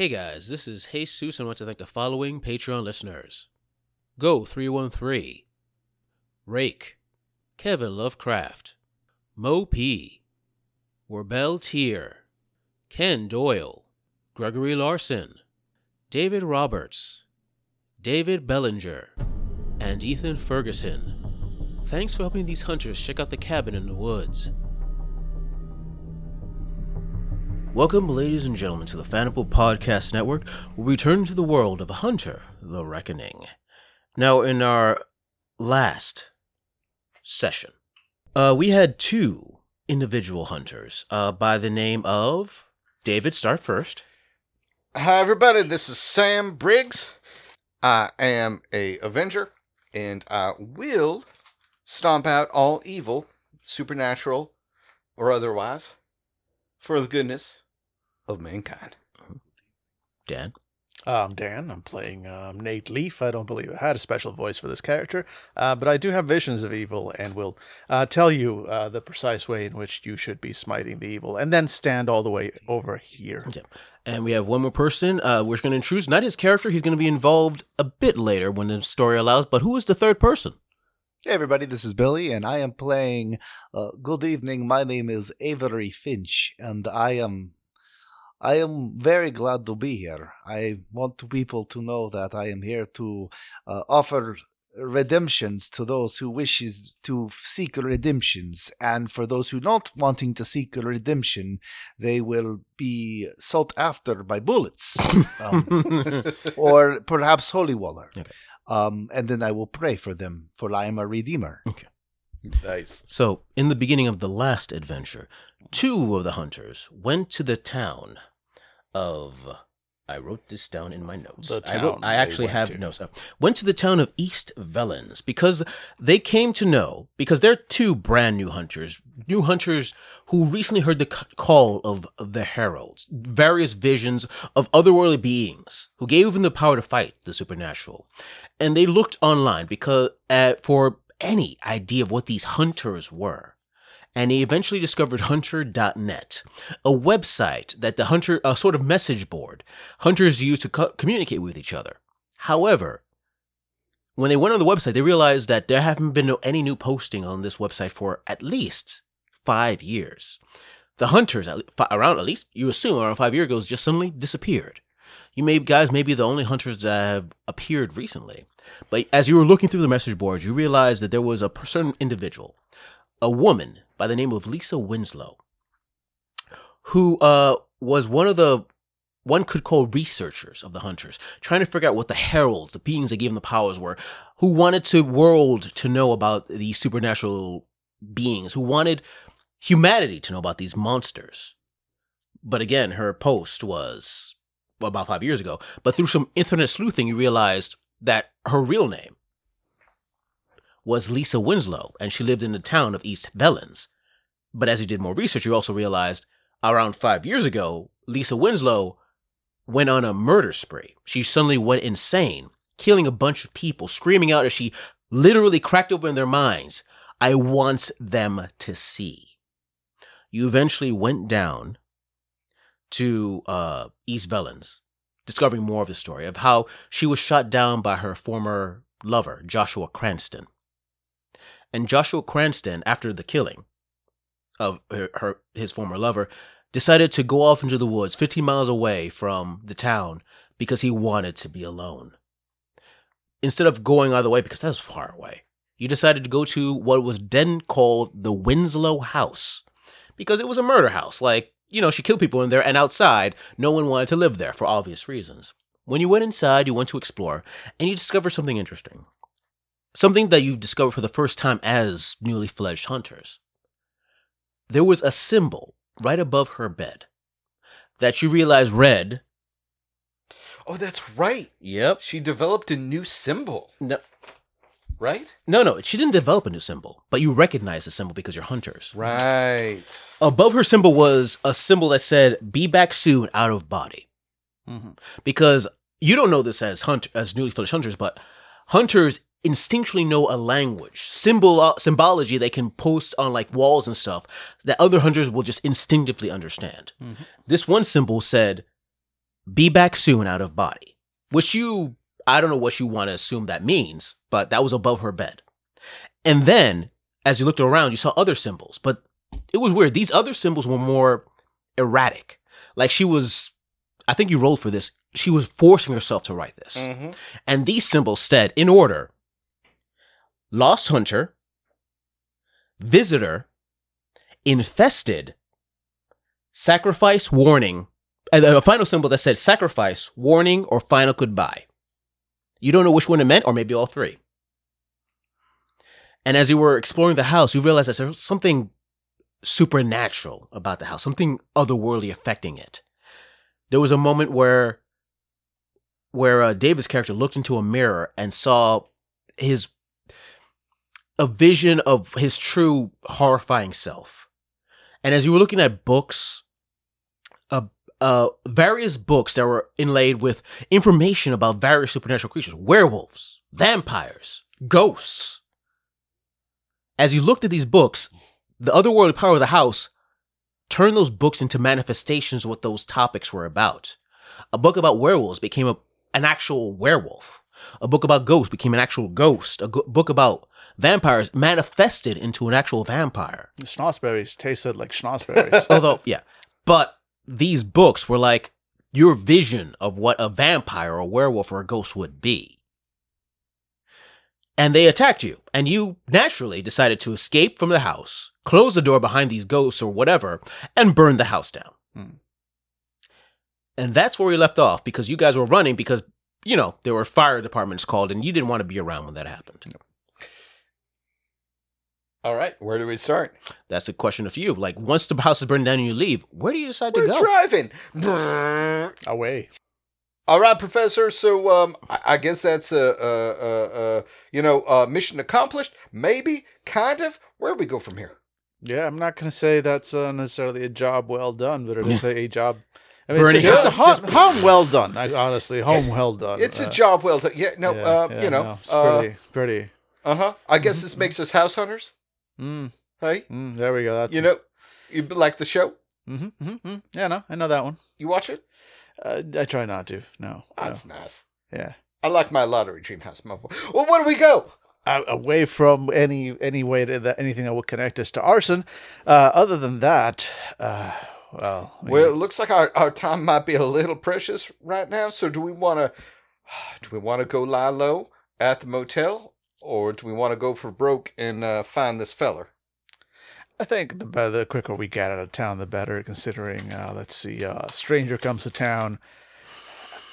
Hey guys, this is Jesus, and I want to thank the following Patreon listeners. Go 313, Rake, Kevin Lovecraft, Mo P, Warbel Tier, Ken Doyle, Gregory Larson, David Roberts, David Bellinger, and Ethan Ferguson. Thanks for helping these hunters check out the cabin in the woods. Welcome, ladies and gentlemen, to the Fandible Podcast Network, where we turn to the world of a Hunter the Reckoning. Now, in our last session, uh, we had two individual hunters uh, by the name of David. Start first. Hi, everybody. This is Sam Briggs. I am a Avenger, and I will stomp out all evil, supernatural or otherwise, for the goodness of mankind. Dan. Um, Dan, I'm playing um, Nate Leaf. I don't believe I had a special voice for this character, uh, but I do have visions of evil and will uh, tell you uh, the precise way in which you should be smiting the evil, and then stand all the way over here. Yep. And we have one more person. Uh, we're going to introduce not his character. He's going to be involved a bit later when the story allows. But who is the third person? Hey everybody, this is Billy, and I am playing. Uh, good evening. My name is Avery Finch, and I am, I am very glad to be here. I want people to know that I am here to uh, offer redemptions to those who wishes to seek redemptions, and for those who not wanting to seek a redemption, they will be sought after by bullets, um, or perhaps holy water. Okay. Um, and then I will pray for them, for I am a redeemer. Okay. Nice. So, in the beginning of the last adventure, two of the hunters went to the town of. I wrote this down in my notes. I, wrote, I actually have to. notes. Went to the town of East Velens because they came to know because they're two brand new hunters, new hunters who recently heard the call of the heralds, various visions of otherworldly beings who gave them the power to fight the supernatural, and they looked online because uh, for any idea of what these hunters were and he eventually discovered hunter.net, a website that the hunter, a sort of message board hunters use to co- communicate with each other. However, when they went on the website, they realized that there haven't been no, any new posting on this website for at least five years. The hunters, at around at least, you assume around five years ago, just suddenly disappeared. You may, guys, may be the only hunters that have appeared recently. But as you were looking through the message boards, you realized that there was a certain individual, a woman by the name of Lisa Winslow, who uh, was one of the one could call researchers of the hunters, trying to figure out what the heralds, the beings that gave them the powers were, who wanted the world to know about these supernatural beings, who wanted humanity to know about these monsters. But again, her post was about five years ago. But through some internet sleuthing, you realized that her real name was Lisa Winslow, and she lived in the town of East Velens. But as you did more research, you also realized around five years ago, Lisa Winslow went on a murder spree. She suddenly went insane, killing a bunch of people, screaming out as she literally cracked open their minds, I want them to see. You eventually went down to uh, East Velens, discovering more of the story of how she was shot down by her former lover, Joshua Cranston. And Joshua Cranston, after the killing of her, her his former lover, decided to go off into the woods 15 miles away from the town because he wanted to be alone. Instead of going either way, because that was far away, you decided to go to what was then called the Winslow House because it was a murder house. Like, you know, she killed people in there, and outside, no one wanted to live there for obvious reasons. When you went inside, you went to explore, and you discovered something interesting. Something that you've discovered for the first time as newly fledged hunters. There was a symbol right above her bed that you realized read. Oh, that's right. Yep. She developed a new symbol, No, right? no, no. She didn't develop a new symbol, but you recognize the symbol because you're hunters. Right. Above her symbol was a symbol that said "Be back soon, out of body." Mhm. Because you don't know this as hunt as newly fledged hunters, but hunters instinctually know a language, symbol uh, symbology they can post on like walls and stuff that other hunters will just instinctively understand. Mm-hmm. This one symbol said, be back soon out of body, which you, I don't know what you want to assume that means, but that was above her bed. And then, as you looked around, you saw other symbols, but it was weird. These other symbols were more erratic. Like she was, I think you rolled for this. She was forcing herself to write this. Mm-hmm. And these symbols said, in order, Lost Hunter, Visitor, Infested, Sacrifice, Warning, and a final symbol that said Sacrifice, Warning, or Final Goodbye. You don't know which one it meant, or maybe all three. And as you were exploring the house, you realized that there was something supernatural about the house, something otherworldly affecting it. There was a moment where where uh, David's character looked into a mirror and saw his a vision of his true horrifying self. And as you were looking at books, uh, uh, various books that were inlaid with information about various supernatural creatures, werewolves, vampires, ghosts. As you looked at these books, the otherworldly power of the house turned those books into manifestations of what those topics were about. A book about werewolves became a, an actual werewolf. A book about ghosts became an actual ghost. A go- book about vampires manifested into an actual vampire. The schnozberries tasted like schnozberries. Although, yeah, but these books were like your vision of what a vampire or a werewolf or a ghost would be. And they attacked you, and you naturally decided to escape from the house, close the door behind these ghosts or whatever, and burn the house down. Hmm. And that's where we left off because you guys were running because, you know, there were fire departments called and you didn't want to be around when that happened. All right, where do we start? That's a question of you. Like, once the house is burned down and you leave, where do you decide We're to go? driving. Away. All right, Professor. So, um, I, I guess that's a, a, a, a you know, uh, mission accomplished. Maybe, kind of. Where do we go from here? Yeah, I'm not going to say that's uh, necessarily a job well done, but it is a, a job. I mean, Burning it's, a, it's a house. home, home well done. I, honestly, home well done. It's a Uh, job well done. Yeah, no, yeah, uh, yeah, you know, no, it's uh pretty, pretty. huh. I guess this makes us house hunters. Mm, Hey, mm, there we go. That's you know, you like the show? hmm hmm Yeah, no, I know that one. You watch it? Uh, I try not to. No, no. That's nice. yeah. I like my lottery dream house, motherfucker. Well, where do we go? Uh, away from any any way to that anything that would connect us to arson. Uh, other than that, uh, well, I mean, Well, it looks like our, our time might be a little precious right now. So, do we want to do we want to go lie low at the motel, or do we want to go for broke and uh, find this feller? I think the better, the quicker we get out of town, the better. Considering, uh, let's see, uh, stranger comes to town.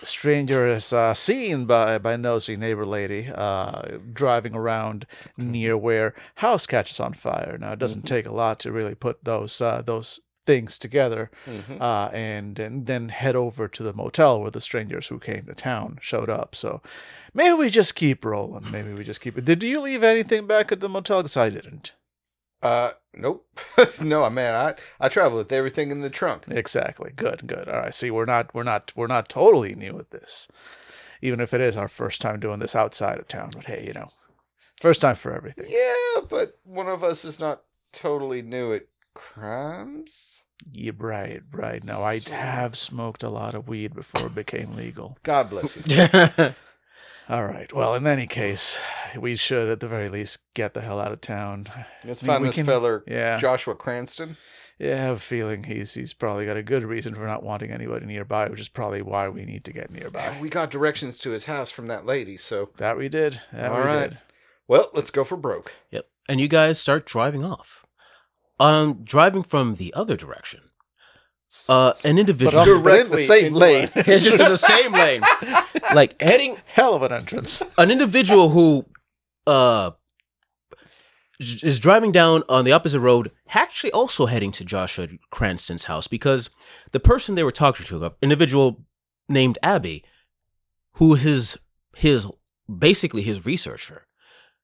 Stranger is uh, seen by by nosy neighbor lady uh, driving around near where house catches on fire. Now, it doesn't take a lot to really put those uh, those things together, Mhm. uh, and and then head over to the motel where the strangers who came to town showed up. So maybe we just keep rolling. Maybe we just keep it. Did you leave anything back at the motel? Because I didn't. Uh, nope. no, man, I I travel with everything in the trunk. Exactly. Good. Good. All right. See, we're not we're not we're not totally new at this, even if it is our first time doing this outside of town. But hey, you know, first time for everything. Yeah, but one of us is not totally new at crimes. Yeah, right. Right. Now I have smoked a lot of weed before it became legal. God bless you. All right. Well, in any case, we should at the very least get the hell out of town. Let's I mean, find this can- feller, Yeah. Joshua Cranston. Yeah, I have a feeling he's he's probably got a good reason for not wanting anybody nearby, which is probably why we need to get nearby. We got directions to his house from that lady, so That we did. That All we right. did. well, let's go for broke. Yep. And you guys start driving off. Um, driving from the other direction. Uh, an individual. But, but in the same into lane. it's just in the same lane. Like heading Hell of an entrance. an individual who uh is driving down on the opposite road, actually also heading to Joshua Cranston's house because the person they were talking to, an individual named Abby, who is his his basically his researcher,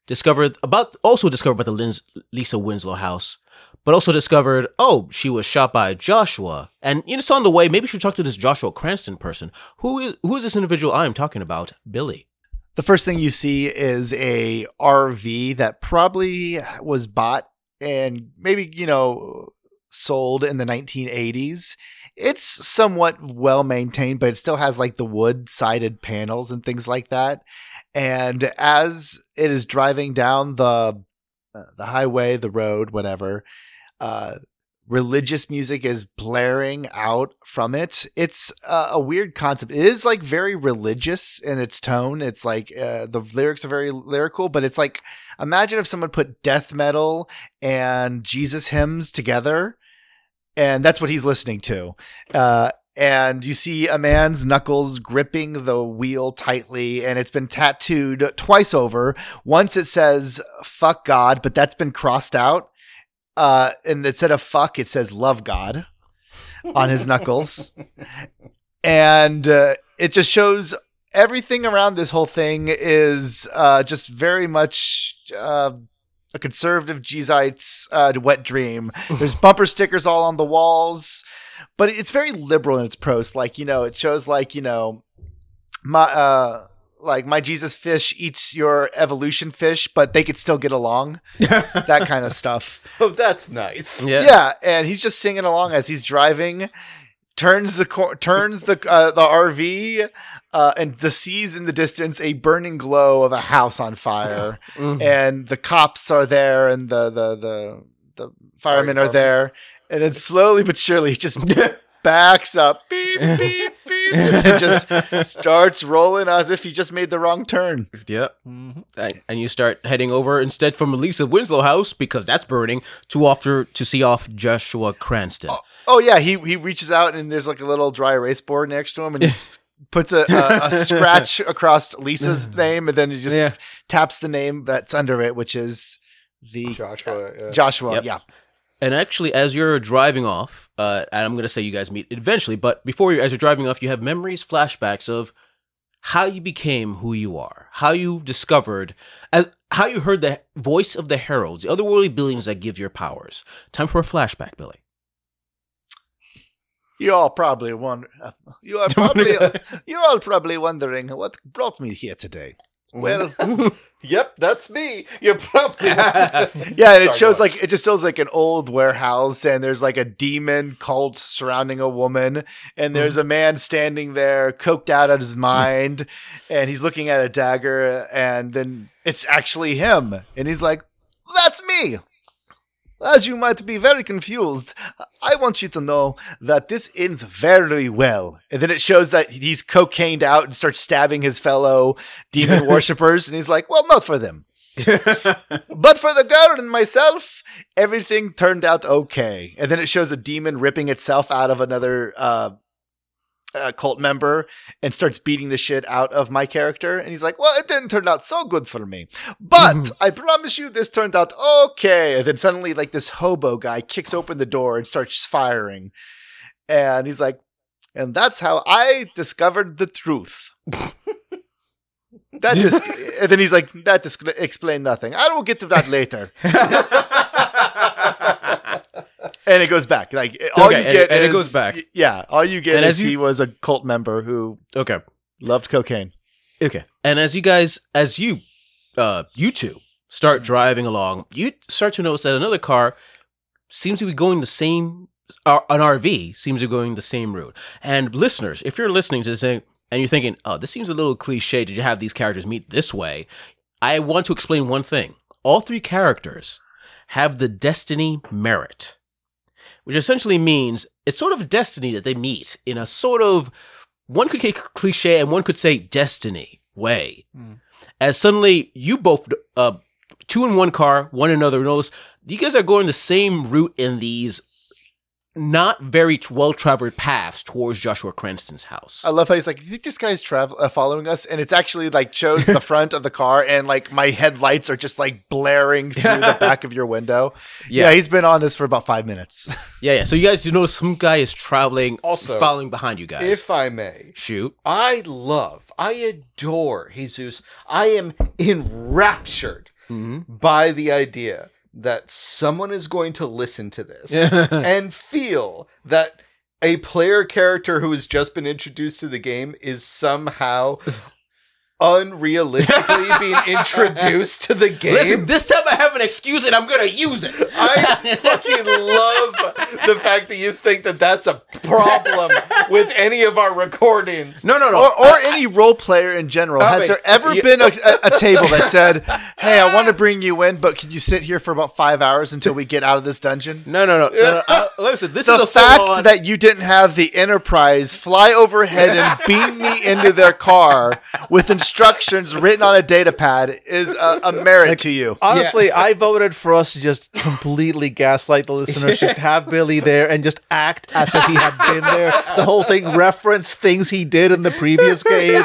discovered about also discovered about the Lins, Lisa Winslow house, but also discovered oh she was shot by Joshua, and you know, on the way. Maybe she talked to this Joshua Cranston person. Who is who is this individual I am talking about? Billy. The first thing you see is a RV that probably was bought and maybe, you know, sold in the 1980s. it's somewhat well maintained, but it still has like the wood sided panels and things like that. And as it is driving down the uh, the highway, the road, whatever, uh, religious music is blaring out from it. It's uh, a weird concept. It is like very religious in its tone. It's like uh, the lyrics are very lyrical, but it's like imagine if someone put death metal and Jesus hymns together, and that's what he's listening to. Uh, and you see a man's knuckles gripping the wheel tightly, and it's been tattooed twice over. Once it says "fuck God," but that's been crossed out uh, and instead of fuck, it says love God on his knuckles. and uh, it just shows everything around this whole thing is uh, just very much uh, a conservative Jesuits uh, wet dream. There's bumper stickers all on the walls, but it's very liberal in its prose. Like, you know, it shows like, you know, my, uh, like my Jesus fish eats your evolution fish, but they could still get along. that kind of stuff. Oh, that's nice. Yeah. Yeah, and he's just singing along as he's driving. Turns the cor- turns the uh, the RV uh, and the sees in the distance a burning glow of a house on fire, Mhm. and the cops are there, and the the the the firemen are department. there, and then slowly but surely he just backs up, beep beep beep, and it just starts rolling as if he just made the wrong turn. Yep. Mm-hmm. And, and you start heading over instead from Lisa Winslow house because that's burning to offer to see off Joshua Cranston. Oh, oh yeah, he he reaches out and there's like a little dry erase board next to him, and he puts a, a, a scratch across Lisa's name, and then he just Yeah. taps the name that's under it, which is the Joshua. yeah. Joshua. Yep. Yeah. And actually, as you're driving off, uh, and I'm going to say you guys meet eventually, but before you, as you're driving off, you have memories, flashbacks of how you became who you are, how you discovered, as, how you heard the voice of the heralds, the otherworldly beings that give your powers. Time for a flashback, Billy. You all probably wonder. you are probably you're all probably wondering what brought me here today. Well, mm-hmm. yep, that's me. You're probably. yeah, and it shows like it just shows like an old warehouse, and there's like a demon cult surrounding a woman, and there's mm-hmm. a man standing there, coked out of his mm. mind, and he's looking at a dagger, and then it's actually him, and he's like, "That's me." As you might be very confused, I want you to know that this ends very well. And then it shows that he's cocained out and starts stabbing his fellow demon worshippers, and he's like, "Well, not for them." But for the girl and myself, everything turned out okay. And then it shows a demon ripping itself out of another uh, uh, cult member and starts beating the shit out of my character. And he's like, Well, it didn't turn out so good for me. But Mhm. I promise you, this turned out okay. And then suddenly, like, this hobo guy kicks open the door and starts firing. And he's like, And that's how I discovered the truth. That just, and then he's like, that dis- explain nothing. I will get to that later. and it goes back. Like all Okay, you and- get, and it goes back. Yeah, all you get And is you- he was a cult member who okay. loved cocaine. Okay. And as you guys, as you, uh, you two start driving along, you start to notice that another car seems to be going the same, uh, an RV seems to be going the same route. And listeners, if you're listening to this thing and you're thinking, oh, this seems a little cliche, did you have these characters meet this way? I want to explain one thing. All three characters have the destiny merit, which essentially means it's sort of destiny that they meet in a sort of one could say cliche and one could say destiny way. Hmm. As suddenly you both, uh, two in one car, one another knows you guys are going the same route in these not very well traveled paths towards Joshua Cranston's house. I love how he's like, "You think this guy's travel uh, following us?" And it's actually like shows the front of the car, and like my headlights are just like blaring through the back of your window. Yeah. Yeah. he's been on this for about five minutes. yeah, yeah. So you guys, you know, some guy is traveling, Also, following behind you guys. If I may, Shoot. I love, I adore Jesus. I am enraptured Mm-hmm. by the idea that someone is going to listen to this and feel that a player character who has just been introduced to the game is somehow unrealistically being introduced to the game. Listen, this time I have an excuse and I'm gonna use it. I fucking love the fact that you think that that's a problem with any of our recordings. no, no, no. Or, or any role player in general. I Has mean, there ever you- been a, a, a table that said, "Hey, I want to bring you in, but can you sit here for about five hours until we get out of this dungeon?" no, no, no, no, no. Uh, listen, this the is a fact full-on- that you didn't have the Enterprise fly overhead and beam me into their car with instructions written on a data pad is a, a merit to you. Honestly, I voted for us to just completely gaslight the listeners, just have Billy there and just act as if he had been there. The whole thing reference things he did in the previous game.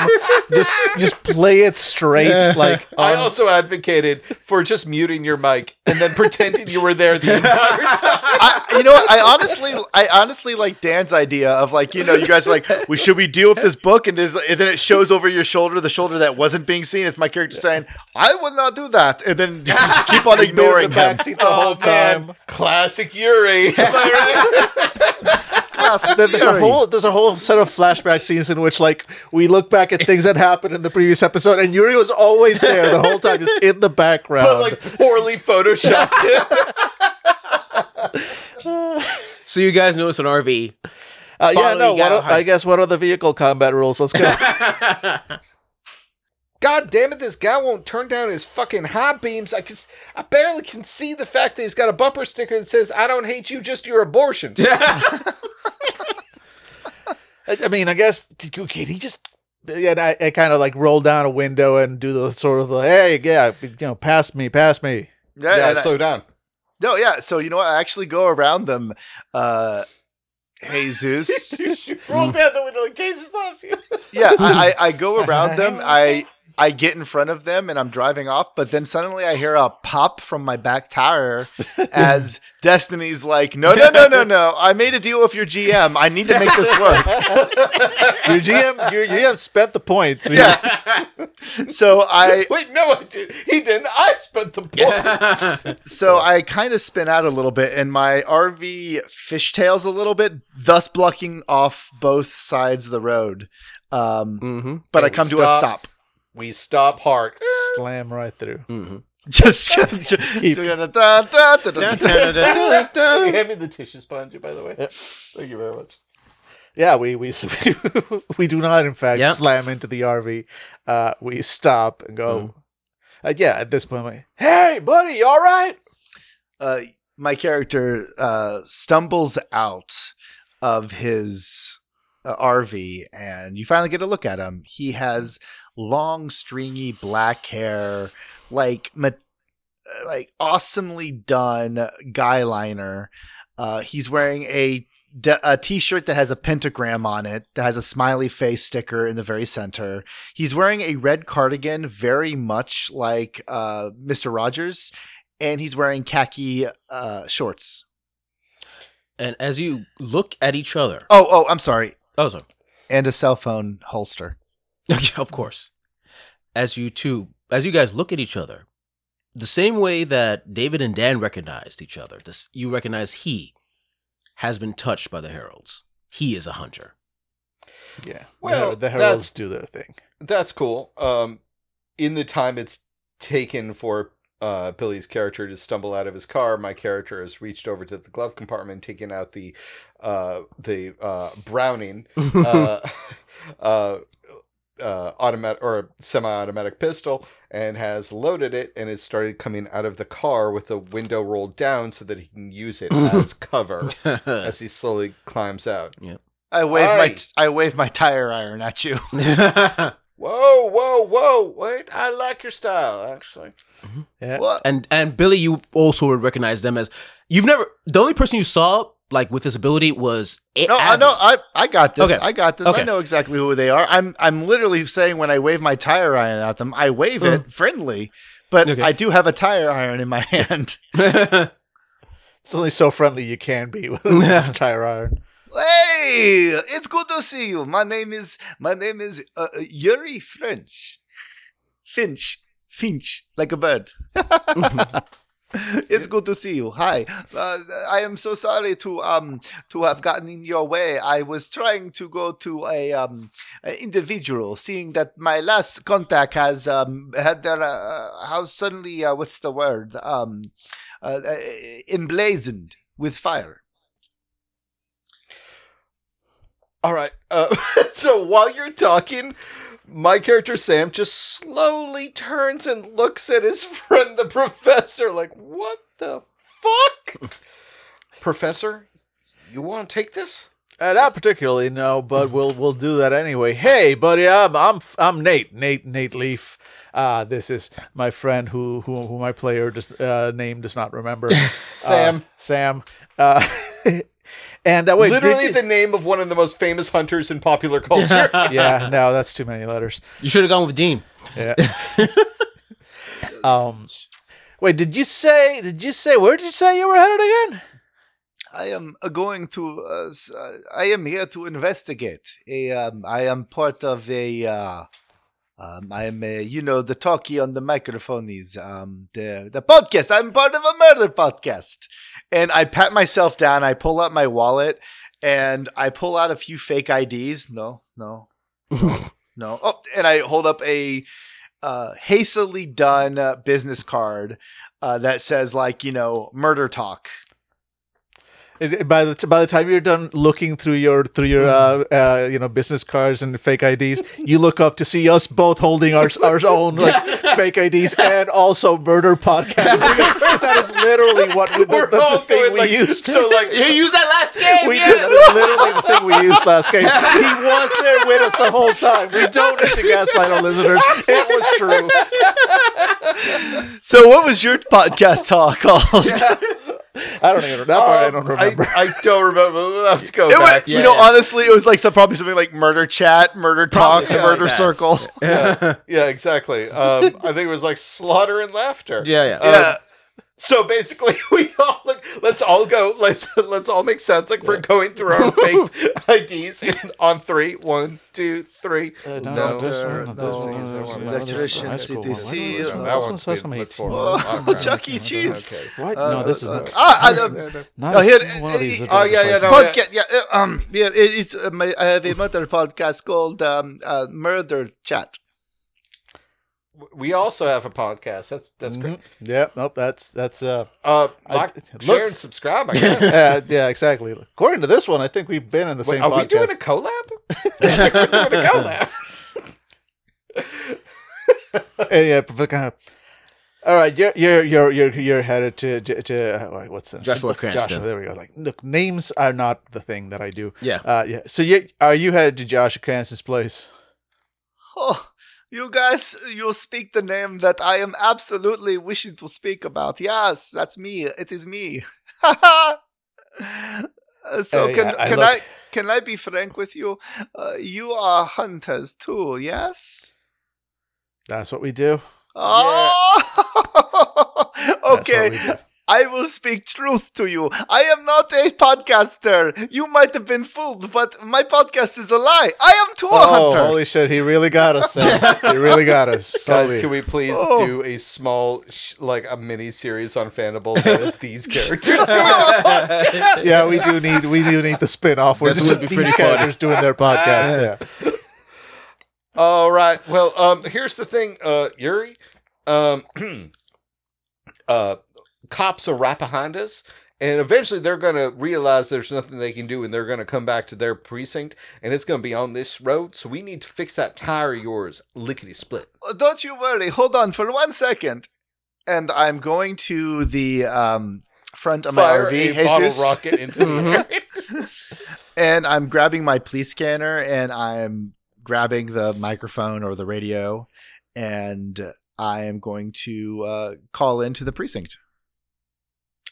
Just just play it straight. Like I um, also advocated for just muting your mic and then pretending you were there the entire time. I, you know what? I honestly, I honestly like Dan's idea of like, you know, you guys are like, we should we deal with this book, and there's, and then it shows over your shoulder, the shoulder that wasn't being seen. It's my character saying, "I will not do that," and then you just keep on ignoring the him. backseat the whole time. Classic Yuri. Am I right? There- there's a whole there's a whole set of flashback scenes in which like we look back at things that happened in the previous episode, and Yuri was always there the whole time, just in the background. but like poorly photoshopped. so you guys know it's an RV. Uh, yeah, no. What got. I guess what are the vehicle combat rules? Let's go. God damn it, this guy won't turn down his fucking high beams. I can, s- I barely can see the fact that he's got a bumper sticker that says, I don't hate you, just your abortion. I, I mean, I guess can he just? Yeah, and I, I kind of like roll down a window and do the sort of the hey, yeah, you know, pass me, pass me. Yeah, yeah, and I- slow down. no, yeah. So you know what? I actually go around them. Uh, Jesus. Roll down the window like Jesus loves you. yeah, I, I, I go around them. I I get in front of them and I'm driving off, but then suddenly I hear a pop from my back tire as Destiny's like, no, no, no, no, no. I made a deal with your GM. I need to make this work. Your GM, your GM spent the points. Yeah. So I Wait, no, I did. He didn't. I spent the points. so I kind of spin out a little bit and my RV fishtails a little bit, thus blocking off both sides of the road. Um, mm-hmm. but I And come to a stop. Stop. We stop hard. Slam right through. Mm-hmm. Just, just Hand me the tissue sponge, by the way. Thank you very much. Yeah, we we we do not in fact Yep. slam into the RV. Uh, we stop and go. Uh, yeah, at this point, I'm like, hey, buddy, you all right? uh, my character uh, stumbles out of his uh, RV, and you finally get a look at him. He has long, stringy black hair, like ma- like awesomely done guy liner. Uh, he's wearing a a t-shirt that has a pentagram on it that has a smiley face sticker in the very center. He's wearing a red cardigan, very much like uh, Mr. Rogers, and he's wearing khaki uh, shorts. And as you look at each other, Oh, oh, I'm sorry, oh, sorry. and a cell phone holster. of course. As you two, as you guys look at each other, the same way that David and Dan recognized each other, this you recognize he has been touched by the heralds. He is a hunter. Yeah. Well, the, the heralds do their thing. That's cool. Um, in the time it's taken for uh, Billy's character to stumble out of his car, my character has reached over to the glove compartment, taken out the uh, the uh, Browning uh, automatic or semi-automatic pistol, and has loaded it and has started coming out of the car with the window rolled down so that he can use it as cover as he slowly climbs out. Yep. I wave my Aye. t- I wave my tire iron at you. Whoa, whoa, whoa! Wait, I like your style, actually. Yeah. What? and and Billy, you also would recognize them as you've never. The only person you saw like with this ability was No, I know. I I got this. Okay. I got this. I know exactly who they are. I'm I'm literally saying when I wave my tire iron at them, I wave it friendly, but Okay. I do have a tire iron in my hand. It's only so friendly you can be with a tire iron. Hey, it's good to see you. My name is my name is uh, uh, Yuri French. Finch, Finch, like a bird. it's good to see you. Hi. Uh, I am so sorry to um to have gotten in your way. I was trying to go to a um a individual, seeing that my last contact has um had their uh, house suddenly uh, what's the word um uh, uh, emblazoned with fire. All right. Uh, so while you're talking, my character Sam just slowly turns and looks at his friend, the professor, like, what the fuck? professor, you want to take this? Uh, not particularly, no, but we'll we'll do that anyway. Hey, buddy, I'm I'm I'm Nate, Nate Nate Leaf. Uh, this is my friend who who, who my player just uh, name does not remember. Sam. Uh, Sam. And uh, wait, Literally you- the name of one of the most famous hunters in popular culture. yeah, no, that's too many letters. You should have gone with Dean. Yeah. um, wait, did you say? Did you say? Where did you say you were headed again? I am uh, going to. Uh, uh, I am here to investigate. A, um, I am part of a. Uh, um, I am, a, you know, the talkie on the microphone is um, the the podcast. I'm part of a murder podcast, and I pat myself down. I pull out my wallet, and I pull out a few fake IDs. No, no, no, no. Oh, and I hold up a uh, hastily done uh, business card uh, that says like you know murder talk It- by the t- by the time you're done looking through your through your uh, uh, you know business cards and fake IDs, you look up to see us both holding our our own like fake IDs and also murder podcast. Because that is literally what we, the, the, the thing we like used. so like You used that last game. we yeah. did. Literally the thing we used last game. He was there with us the whole time. We don't need to gaslight our listeners. It was true. So, what was your podcast talk called? I don't even. That part I don't Um, remember. I, don't remember. We'll have to go It back. was, you know, honestly, it was like some, probably something like murder chat, murder talks, yeah, murder like circle. yeah, yeah, exactly. Um, I think it was like slaughter and laughter. Yeah, yeah. Um, Yeah. So basically, we all like, let's all go. Let's let's all make sounds like we're going through our fake IDs on three. One, two, three. Uh, no, no, this no, one, no, this no, one, no, this no, one, no, this electrician, one, high one. CTC, Why do That this one- uh, this one one says I'm look 18. for- Oh. Chuck E. Cheese. Okay. What? Uh, no, this is uh, not. ah, No, uh, no, no. Not Oh, a here- of these. uh, oh, yeah, yeah, no, podcast. Yeah, uh, um, yeah. It's uh, my, I have a murder podcast called um, uh, Murder Chat. We also have a podcast. That's that's great. Mhm. Yeah, nope. That's that's uh, Uh, like, it share looks- and subscribe. I guess. uh, yeah, exactly. According to this one, I think we've been in the Wait, same are podcast. we doing a collab? I we're doing a collab. yeah, yeah, but kind of. All right, you're you're you're you're you're headed to to, to uh, what's the Joshua Cranston. Joshua, there we go. Like, look, names are not the thing that I do. Yeah. Uh, yeah. So you are you headed to Joshua Cranston's place? Oh, you guys, you speak the name that I am absolutely wishing to speak about. Yes, that's me. It is me. So Uh, can yeah, I can look- I can I be frank with you? Uh, you are hunters too, yes? That's what we do. Oh, what okay. We do. I will speak truth to you. I am not a podcaster. You might have been fooled, but my podcast is a lie. I am too a Oh, hunter. holy shit! He really got us. Sam. he really got us. Guys, Holy- can we please Oh. do a small, sh- like a mini series on Fandible that is these characters doing a yeah, we do need we do need the spin off where it's just be these pretty funny. characters doing their podcast. Yeah. All right. Well, um, here's the thing, uh, Yuri. Um, uh, cops are right behind us, and eventually they're gonna realize there's nothing they can do, and they're gonna come back to their precinct, and it's gonna be on this road. So we need to fix that tire of yours, lickety split. Uh, Don't you worry. Hold on for one second. And I'm going to the um, front of my RV, a bottle rocket into the air. and I'm grabbing my police scanner and I'm grabbing the microphone or the radio, and I am going to uh, call into the precinct.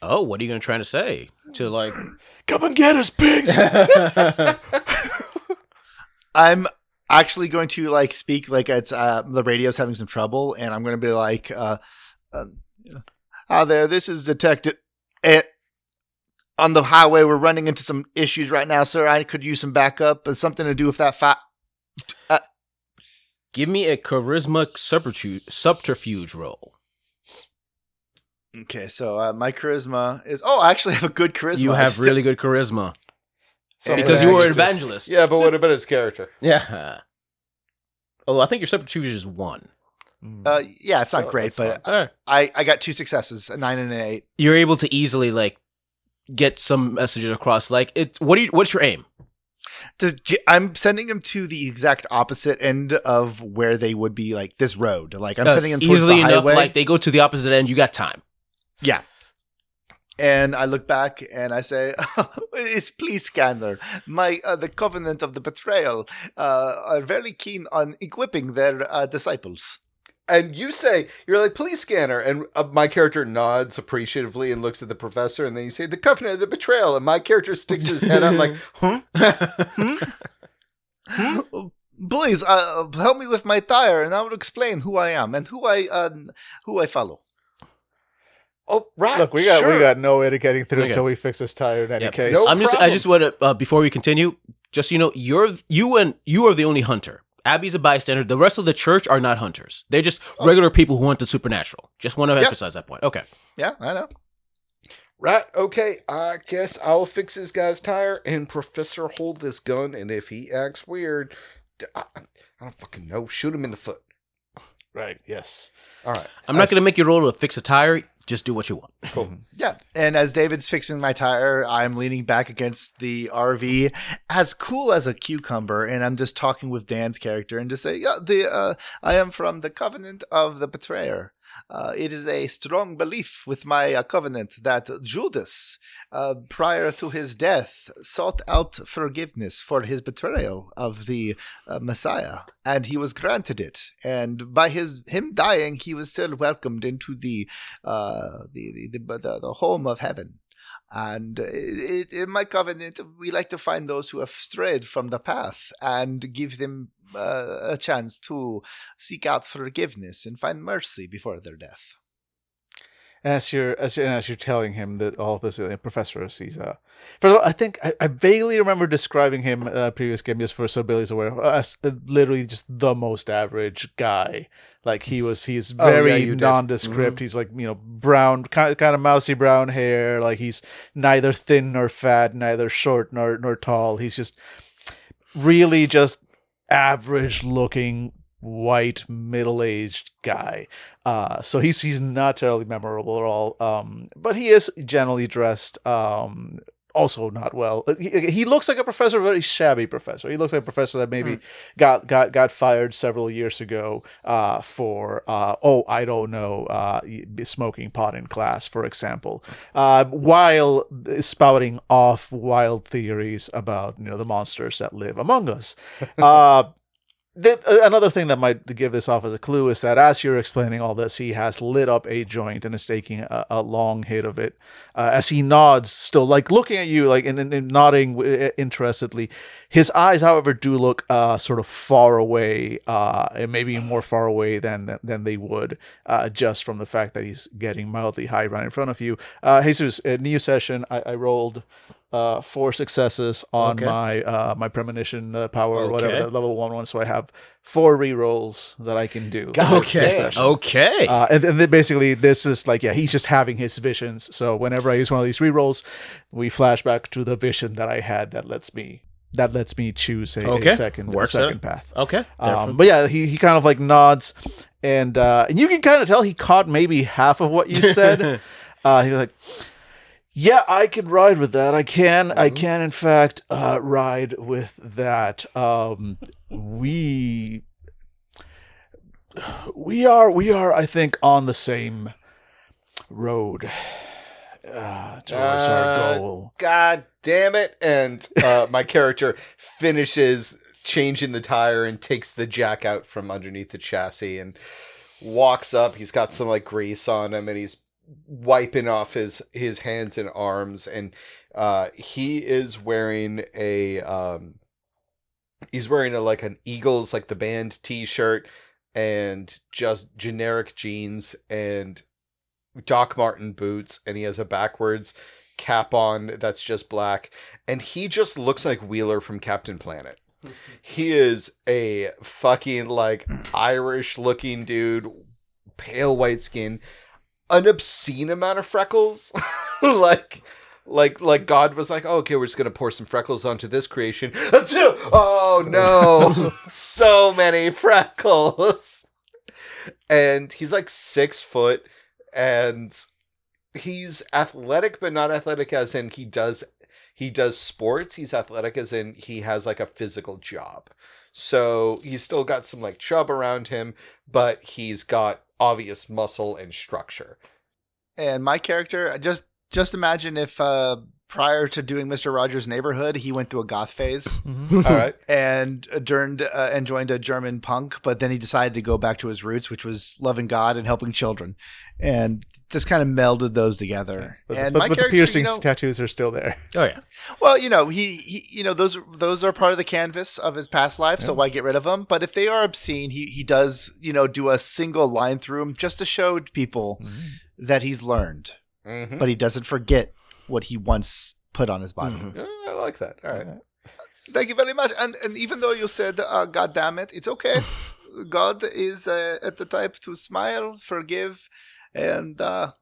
Oh, what are you gonna try to say? To like Come and get us, pigs. I'm actually going to like speak like it's uh, the radio's having some trouble, and I'm going to be like, uh, um, "Hi there, this is Detective." Eh, on the highway, we're running into some issues right now, sir. I could use some backup. It's something to do with that fight. give me a charisma subterfuge subterfuge roll. Okay, so uh, my charisma is. Oh, I actually have a good charisma. You have really good charisma So because you were an evangelist. Yeah, but what about his character? Yeah. Oh, I think your subterfuge is one. Uh, yeah, it's not So, great, that's but All right. I I got two successes, a nine and an eight. You're able to easily like get some messages across. Like, it's what do you? What's your aim? Does, J- I'm sending them to the exact opposite end of where they would be, like this road. Like I'm Uh, sending them towards easily the enough. highway. Like they go to the opposite end. You got time. Yeah. And I look back and I say, "It's please, Scanner. My uh, the Covenant of the Betrayal uh, are very keen on equipping their uh, disciples." And you say, you're like, police scanner. And uh, my character nods appreciatively and looks at the professor. And then you say, the covenant of the betrayal. And my character sticks his head out like, huh? Please uh, help me with my tire, and I will explain who I am and who I uh, who I follow. Oh, right. Look, we got sure. we got no way to getting through Okay. until we fix this tire in any Yep. case. No I'm just. I just want to. Uh, before we continue, just so you know, you're you and you are the only hunter. Abby's a bystander. The rest of the church are not hunters. They're just regular people who hunt the supernatural. Just want to Yep. emphasize that point. Okay. Yeah, I know. Right. Okay. I guess I'll fix this guy's tire and Professor hold this gun. And if he acts weird, I don't fucking know. Shoot him in the foot. Right. Yes. All right. I'm not going to make you roll to fix a tire. Just do what you want. Cool. Yeah, and as David's fixing my tire, I'm leaning back against the RV, as cool as a cucumber, and I'm just talking with Dan's character and just say, "Yeah, the uh, I am from the Covenant of the Betrayer. Uh, it is a strong belief with my uh, covenant that Judas, uh, prior to his death, sought out forgiveness for his betrayal of the uh, Messiah, and he was granted it. And by his him dying, he was still welcomed into the uh, the, the, the, the, home of heaven. And it, it, in my covenant, we like to find those who have strayed from the path and give them uh, a chance to seek out forgiveness and find mercy before their death. as you're as you're, and as you're telling him that all of this, uh, professor he's uh, the- I think I, I vaguely remember describing him uh, previous game just for so Billy's aware as uh, literally just the most average guy. Like he was, he's Oh, yeah, very you did. nondescript. He's like you know brown, kind of, kind of mousy brown hair. Like he's neither thin nor fat, neither short nor nor tall. He's just really just average looking white middle-aged guy. Uh so he's he's not terribly memorable at all. Um but he is generally dressed um also not well. Uh, he, he looks like a professor a very shabby professor. He looks like a professor that maybe got got got fired several years ago uh for uh oh i don't know uh smoking pot in class for example. Uh while spouting off wild theories about you know the monsters that live among us uh the, another thing that might give this off as a clue is that as you're explaining all this, he has lit up a joint and is taking a, a long hit of it. Uh, as he nods, still like looking at you, like and, and, and nodding w- interestedly. His eyes, however, do look uh, sort of far away, uh, and maybe more far away than than they would uh, just from the fact that he's getting mildly high right in front of you. Uh, Jesus, new session. I, I rolled uh, four successes on Okay. my uh, my premonition uh, power or whatever Okay. that level one one. So I have four re-rolls that I can do. Okay. Okay. Uh, and, and then basically, this is like, yeah, he's just having his visions. So whenever I use one of these re-rolls, we flash back to the vision that I had that lets me that lets me choose a, a Okay. second a second out. path. okay. Um, but yeah, he, he kind of like nods, and uh, and you can kind of tell he caught maybe half of what you said. uh, he was like, "Yeah, I can ride with that. I can. I can, in fact, uh, ride with that. Um, we we are we are. I think on the same road uh, towards Uh, our goal." God damn it. And uh, my character finishes changing the tire and takes the jack out from underneath the chassis and walks up. He's got some like grease on him and he's wiping off his his hands and arms and uh he is wearing a um he's wearing a like an Eagles like the band t-shirt and just generic jeans and Doc Martin boots and he has a backwards cap on that's just black and he just looks like Wheeler from Captain Planet. he is a fucking like Irish looking dude, pale white skin. An obscene amount of freckles. like like like God was like, oh, okay, we're just gonna pour some freckles onto this creation. Oh no, so many freckles. And he's like six foot, and he's athletic, but not athletic as in he does he does sports. He's athletic as in he has like a physical job. So he's still got some like chub around him, but he's got obvious muscle and structure. And my character, just just imagine if uh, prior to doing Mister Rogers' Neighborhood, he went through a goth phase All right. and adjourned uh, and joined a German punk, but then he decided to go back to his roots, which was loving God and helping children, and just kind of melded those together. But, and but, my but the character, piercing you know, tattoos are still there. Oh yeah. Well, you know, he, he you know those those are part of the canvas of his past life, so why get rid of them? But if they are obscene, he he does you know do a single line through them just to show people that he's learned, Mhm. but he doesn't forget what he once put on his body. Mhm. Yeah, I like that. All right. Thank you very much. And and even though you said, uh, "God damn it," it's okay. God is uh, at the type to smile, forgive, and uh,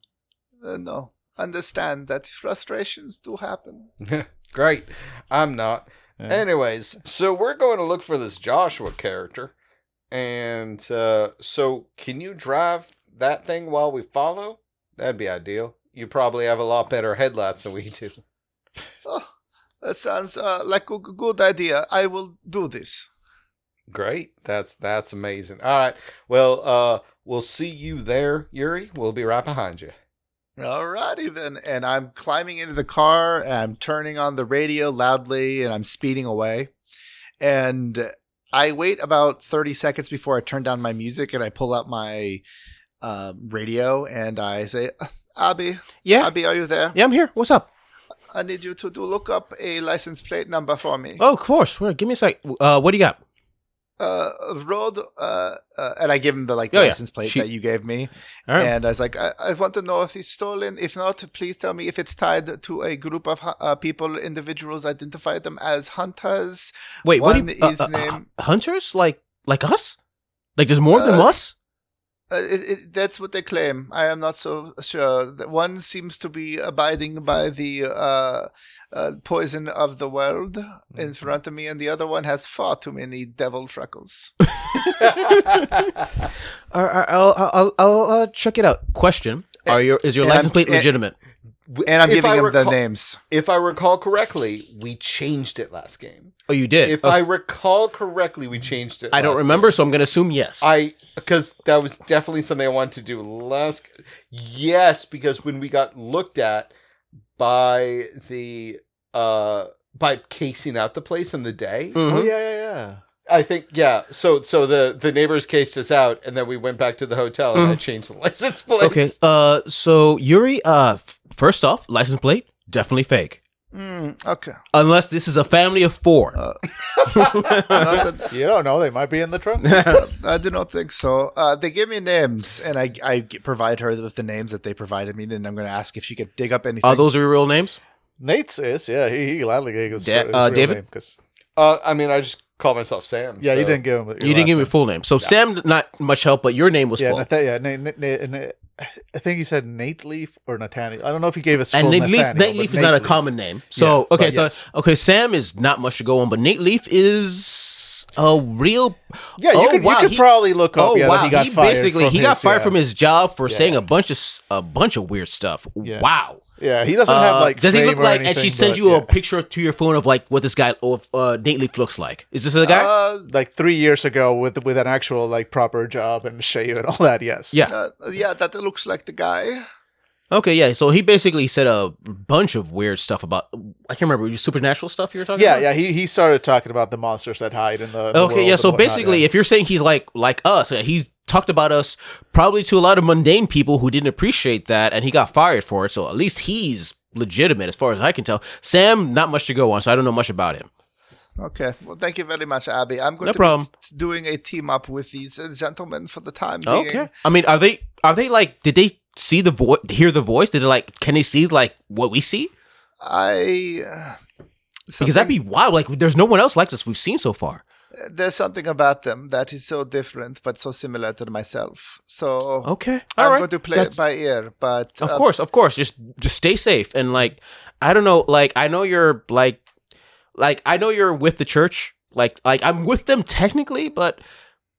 uh, no understand that frustrations do happen. Great. I'm not. Yeah. Anyways, so we're going to look for this Joshua character. And uh, so, can you drive that thing while we follow? That'd be ideal. You probably have a lot better headlights than we do. Oh, that sounds uh, like a good idea. I will do this. Great. That's that's amazing. All right. Well, uh, we'll see you there, Yuri. We'll be right behind you. Alrighty then. And I'm climbing into the car and I'm turning on the radio loudly and I'm speeding away. And I wait about 30 seconds before I turn down my music and I pull out my uh, radio and I say, Abby, Yeah. Abby, are you there? Yeah, I'm here. What's up? I need you to do look up a license plate number for me. Oh, of course. Where? Give me a sec. Uh, what do you got? Uh, road, uh, uh, and I give him the like Oh, yeah. license plate She- that you gave me. Right. And I was like, I, I want to know if he's stolen. If not, please tell me if it's tied to a group of uh, people, individuals, identify them as hunters. Wait, what one do you, uh, is uh, hunters? Like like us? Like there's more than Uh, us? Uh, it, it, that's what they claim. I am not so sure. One seems to be abiding by the uh, uh, poison of the world Mm-hmm. in front of me, and the other one has far too many devil freckles. All right, I'll I'll, I'll uh, check it out. Question: Are your is your and license plate legitimate? And I'm If giving I him the names. If I recall correctly, we changed it last game. Oh, you did. If Oh, I recall correctly, we changed it. I don't remember, game. so I'm gonna assume yes. I because that was definitely something I wanted to do last. Yes, because when we got looked at by the uh by casing out the place in the day, Mhm. Oh yeah, yeah, yeah. I think yeah. So so the the neighbors cased us out, and then we went back to the hotel and I Mhm. changed the license plate. Okay. Uh, so Yuri, uh, f- first off, license plate definitely fake, Mm, okay. unless this is a family of four. Uh, that- You don't know; they might be in the trunk. I do not think so. Uh, they give me names, and I, I provide her with the names that they provided me, and I'm going to ask if she could dig up anything. Are those your real names? Nate's is yeah. He, he gladly gave us Da- his uh, real David? name 'cause- Uh, I mean, I just call myself Sam. yeah, you didn't give him. Your you didn't give me your full name. So Sam, not much help, but your name was name. Yeah, full. Natha- yeah. Nate, Nate, Nate, Nate- I think he said Nate Leaf or Nathaniel. I don't know if he gave us full and Nate Leaf, Nate Leaf is Nate not a Leaf. common name. So Yeah, okay, so yes. okay, Sam is not much to go on, but Nate Leaf is a real. Yeah, you Oh, could, wow, you could he- probably look up. Oh yeah, wow, he got he fired. basically he got his- fired yeah. from his job for Yeah. saying a bunch of a bunch of weird stuff. Yeah. Wow. Yeah, he doesn't have Uh, like. does he look like? And she sends you a picture to your phone of like what this guy or uh, Nate Leaf looks like. Is this the guy? Uh, like three years ago with with an actual like proper job and shave and all that. Yes. Yeah. uh, yeah, that looks like the guy. Okay, yeah. So he basically said a bunch of weird stuff about. I can't remember. Supernatural stuff you were talking Yeah, about? yeah. He he started talking about the monsters that hide in the. the Okay, world yeah. So basically, yeah. if you're saying he's like like us, he's talked about us probably to a lot of mundane people who didn't appreciate that, and he got fired for it. So at least he's legitimate, as far as I can tell. Sam, not much to go on, so I don't know much about him. Okay, well, thank you very much, Abby. I'm going No to problem. be doing a team up with these uh, gentlemen for the time being. Okay. I mean, are they are they like? Did they see the voice? Hear the voice? Did they like? Can they see like what we see? I. Uh, Because that'd be wild. Like, there's no one else like this we've seen so far. There's something about them that is so different, but so similar to myself. So Okay, I'm all right. going to play That's- it by ear. But Of uh, course, of course. Just just stay safe and like I don't know, like I know you're like like I know you're with the church. Like like I'm with them technically, but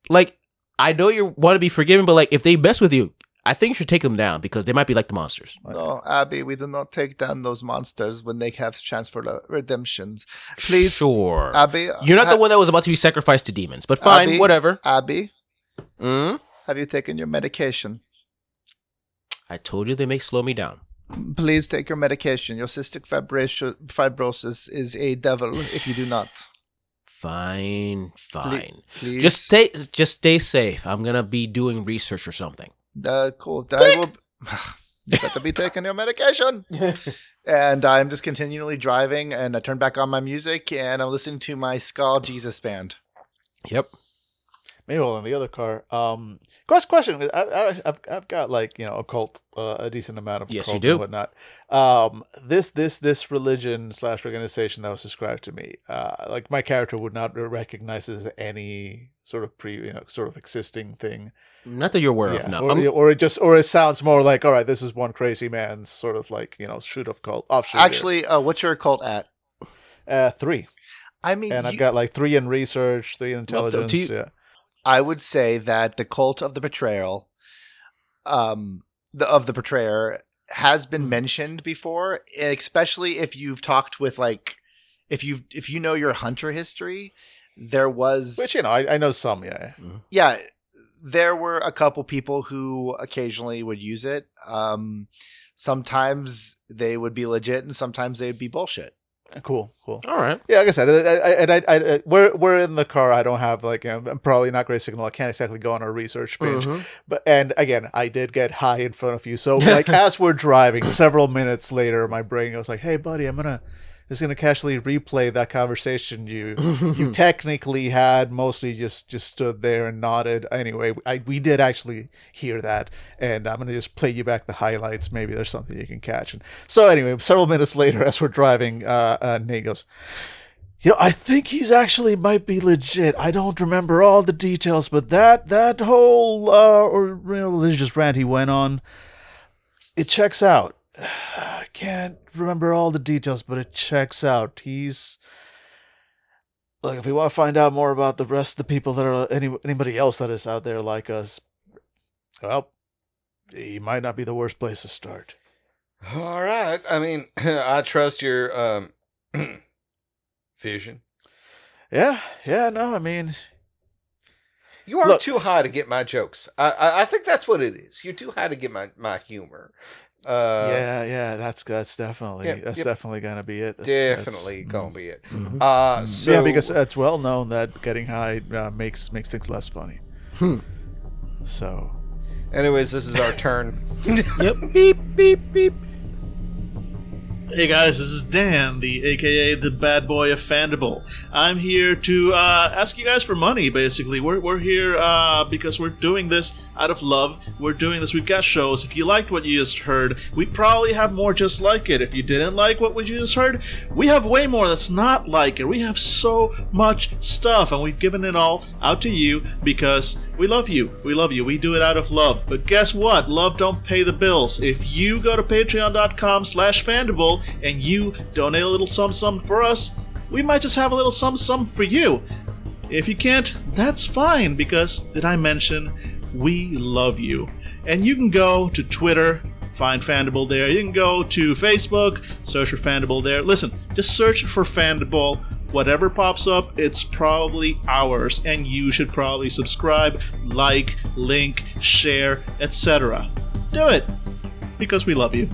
like I know you want to be forgiven, but like if they mess with you, I think you should take them down because they might be like the monsters. No, Abby, we do not take down those monsters when they have chance for the redemptions. Please, Sure. Abby, you're not ha- the one that was about to be sacrificed to demons, but fine, Abby? whatever. Abby, Mm? have you taken your medication? I told you they may slow me down. Please take your medication. Your cystic fibrosis, fibrosis is a devil if you do not. Fine, fine. Please. Just stay just stay safe. I'm gonna be doing research or something. Uh, cool. I will. you better be taking your medication. and I'm just continually driving, and I turn back on my music, and I'm listening to my Skull Jesus band. Yep. Meanwhile, in the other car, um, quest question. I, I, I've I've got like you know occult, uh, a decent amount of Yes, occult you do. and whatnot. Um, this this this religion slash organization that was described to me, uh, like my character would not recognize as any sort of pre you know sort of existing thing. Not that you're aware Yeah, of. No. or, Um, or it just or it sounds more like all right, this is one crazy man's sort of like you know shoot of cult offshoot. Actually, uh, what's your cult at? uh, three, I mean, and I've got like three in research, three in Well, up to intelligence. you. Yeah. I would say that the cult of the betrayal, um, the of the betrayer has been mentioned before, especially if you've talked with like, if you if you know your hunter history, there was Which you know, I, I know some. Yeah. yeah, there were a couple people who occasionally would use it. Um, sometimes they would be legit, and sometimes they would be bullshit. Cool. Cool. all right. Yeah, like I said, I, I, and I, I, I, we're we're in the car. I don't have like um, I'm probably not great signal. I can't exactly go on a research page. Mhm. But and again, I did get high in front of you. So like as we're driving, several minutes later, my brain goes like, "Hey, buddy, I'm gonna just gonna casually replay that conversation you you technically had. Mostly just just stood there and nodded. Anyway, I we did actually hear that, and I'm gonna just play you back the highlights. Maybe there's something you can catch. And so anyway, several minutes later, as we're driving, uh, uh Nate goes. You know, I think he's actually might be legit. I don't remember all the details, but that that whole uh, or you know, religious rant he went on, it checks out. I can't remember all the details, but it checks out. He's look. If we want to find out more about the rest of the people that are any anybody else that is out there like us, well, he might not be the worst place to start. All right. I mean, I trust your um, vision. Yeah, yeah. No, I mean, You are Look- too high to get my jokes. I, I I think that's what it is. You're too high to get my my humor. Uh, yeah, yeah. That's that's definitely Yep, that's yep. definitely gonna be it. That's- that's- definitely mm. gonna be it. Mhm. Uh, so yeah, because it's well known that getting high uh, makes makes things less funny. Hmm. So anyways, this is our turn. Yep. Beep beep beep. Hey guys, this is Dan, the AKA the bad boy of Fandible. I'm here to uh, ask you guys for money. Basically, we're we're here uh, because we're doing this out of love. We're doing this. We've got shows. If you liked what you just heard, we'd probably have more just like it. If you didn't like what we just heard, we have way more that's not like it. We have so much stuff, and we've given it all out to you because we love you. We love you. We do it out of love. But guess what? Love don't pay the bills. If you go to patreon.com slash fandible and you donate a little sum sum for us, we might just have a little sum sum for you. If you can't, that's fine because did I mention we love you? And you can go to Twitter, find Fandible there. You can go to Facebook, search for Fandible there. Listen, just search for Fandible. Whatever pops up, it's probably ours, and you should probably subscribe, like, link, share, etc. Do it because we love you.